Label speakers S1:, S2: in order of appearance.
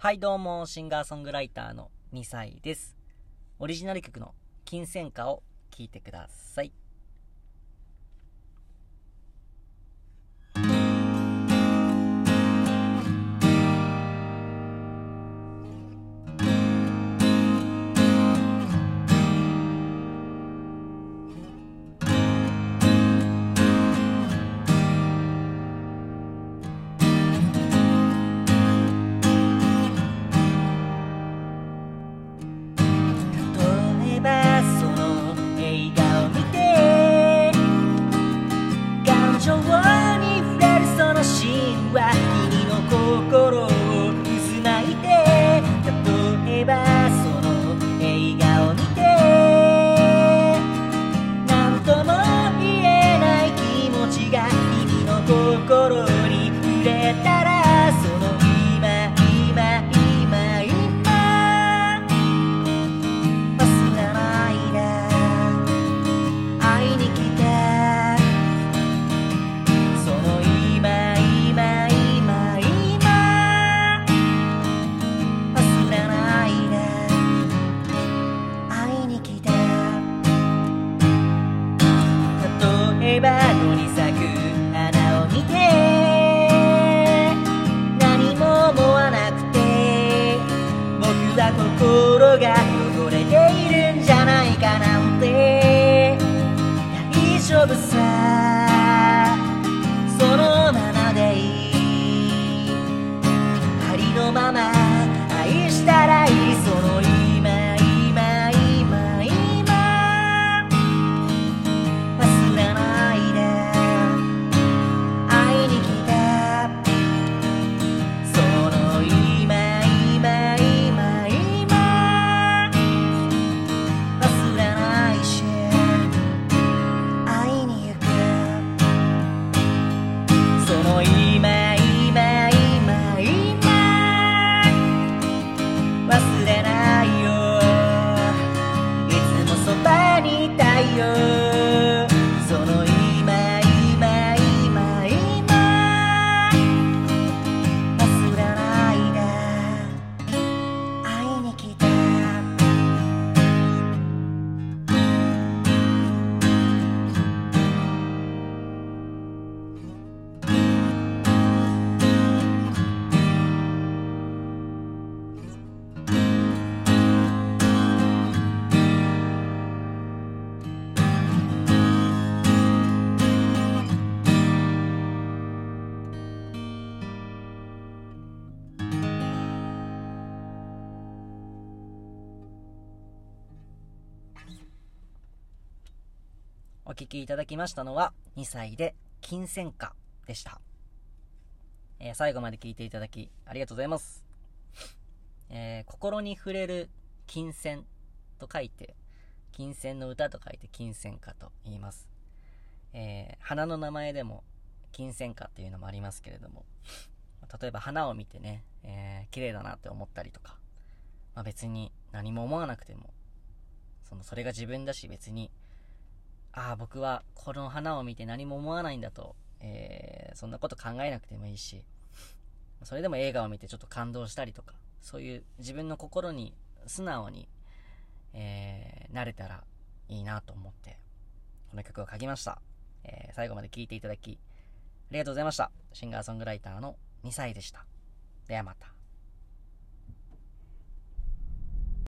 S1: はいどうも、シンガーソングライターの2歳です。オリジナル曲の金銭歌を聴いてください。が汚れているんじゃないかなんて。大丈夫さ。忘れお聴きいただきましたのは2歳で金銭歌でした。えー最後まで聞いていただきありがとうございます。えー心に触れる金銭と書いて、金銭の歌と書いて金銭歌と言います。えー花の名前でも金銭歌っていうのもありますけれども、例えば花を見てね、えー綺麗だなって思ったりとか、まあ、別に何も思わなくても、そのそれが自分だし別にああ、僕はこの花を見て何も思わないんだと、えーそんなこと考えなくてもいいし、それでも映画を見てちょっと感動したりとか、そういう自分の心に素直に、えーなれたらいいなと思って、この曲を書きました。えー最後まで聴いていただき、ありがとうございました。シンガーソングライターの2歳でした。ではまた。